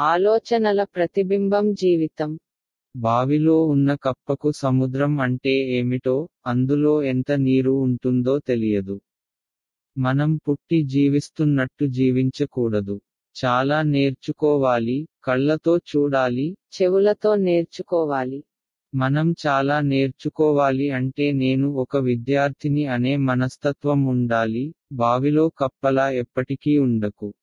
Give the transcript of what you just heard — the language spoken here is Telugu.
ఆలోచనల ప్రతిబింబం జీవితం. బావిలో ఉన్న కప్పకు సముద్రం అంటే ఏమిటో అందులో ఎంత నీరు ఉంటుందో తెలియదు. మనం పుట్టి జీవిస్తున్నట్టు జీవించకూడదు. చాలా నేర్చుకోవాలి కళ్ళతో చూడాలి. చెవులతో నేర్చుకోవాలి. మనం చాలా నేర్చుకోవాలి అంటే నేను ఒక విద్యార్థిని అనే మనస్తత్వం ఉండాలి బావిలో కప్పలా ఎప్పటికీ ఉండకు.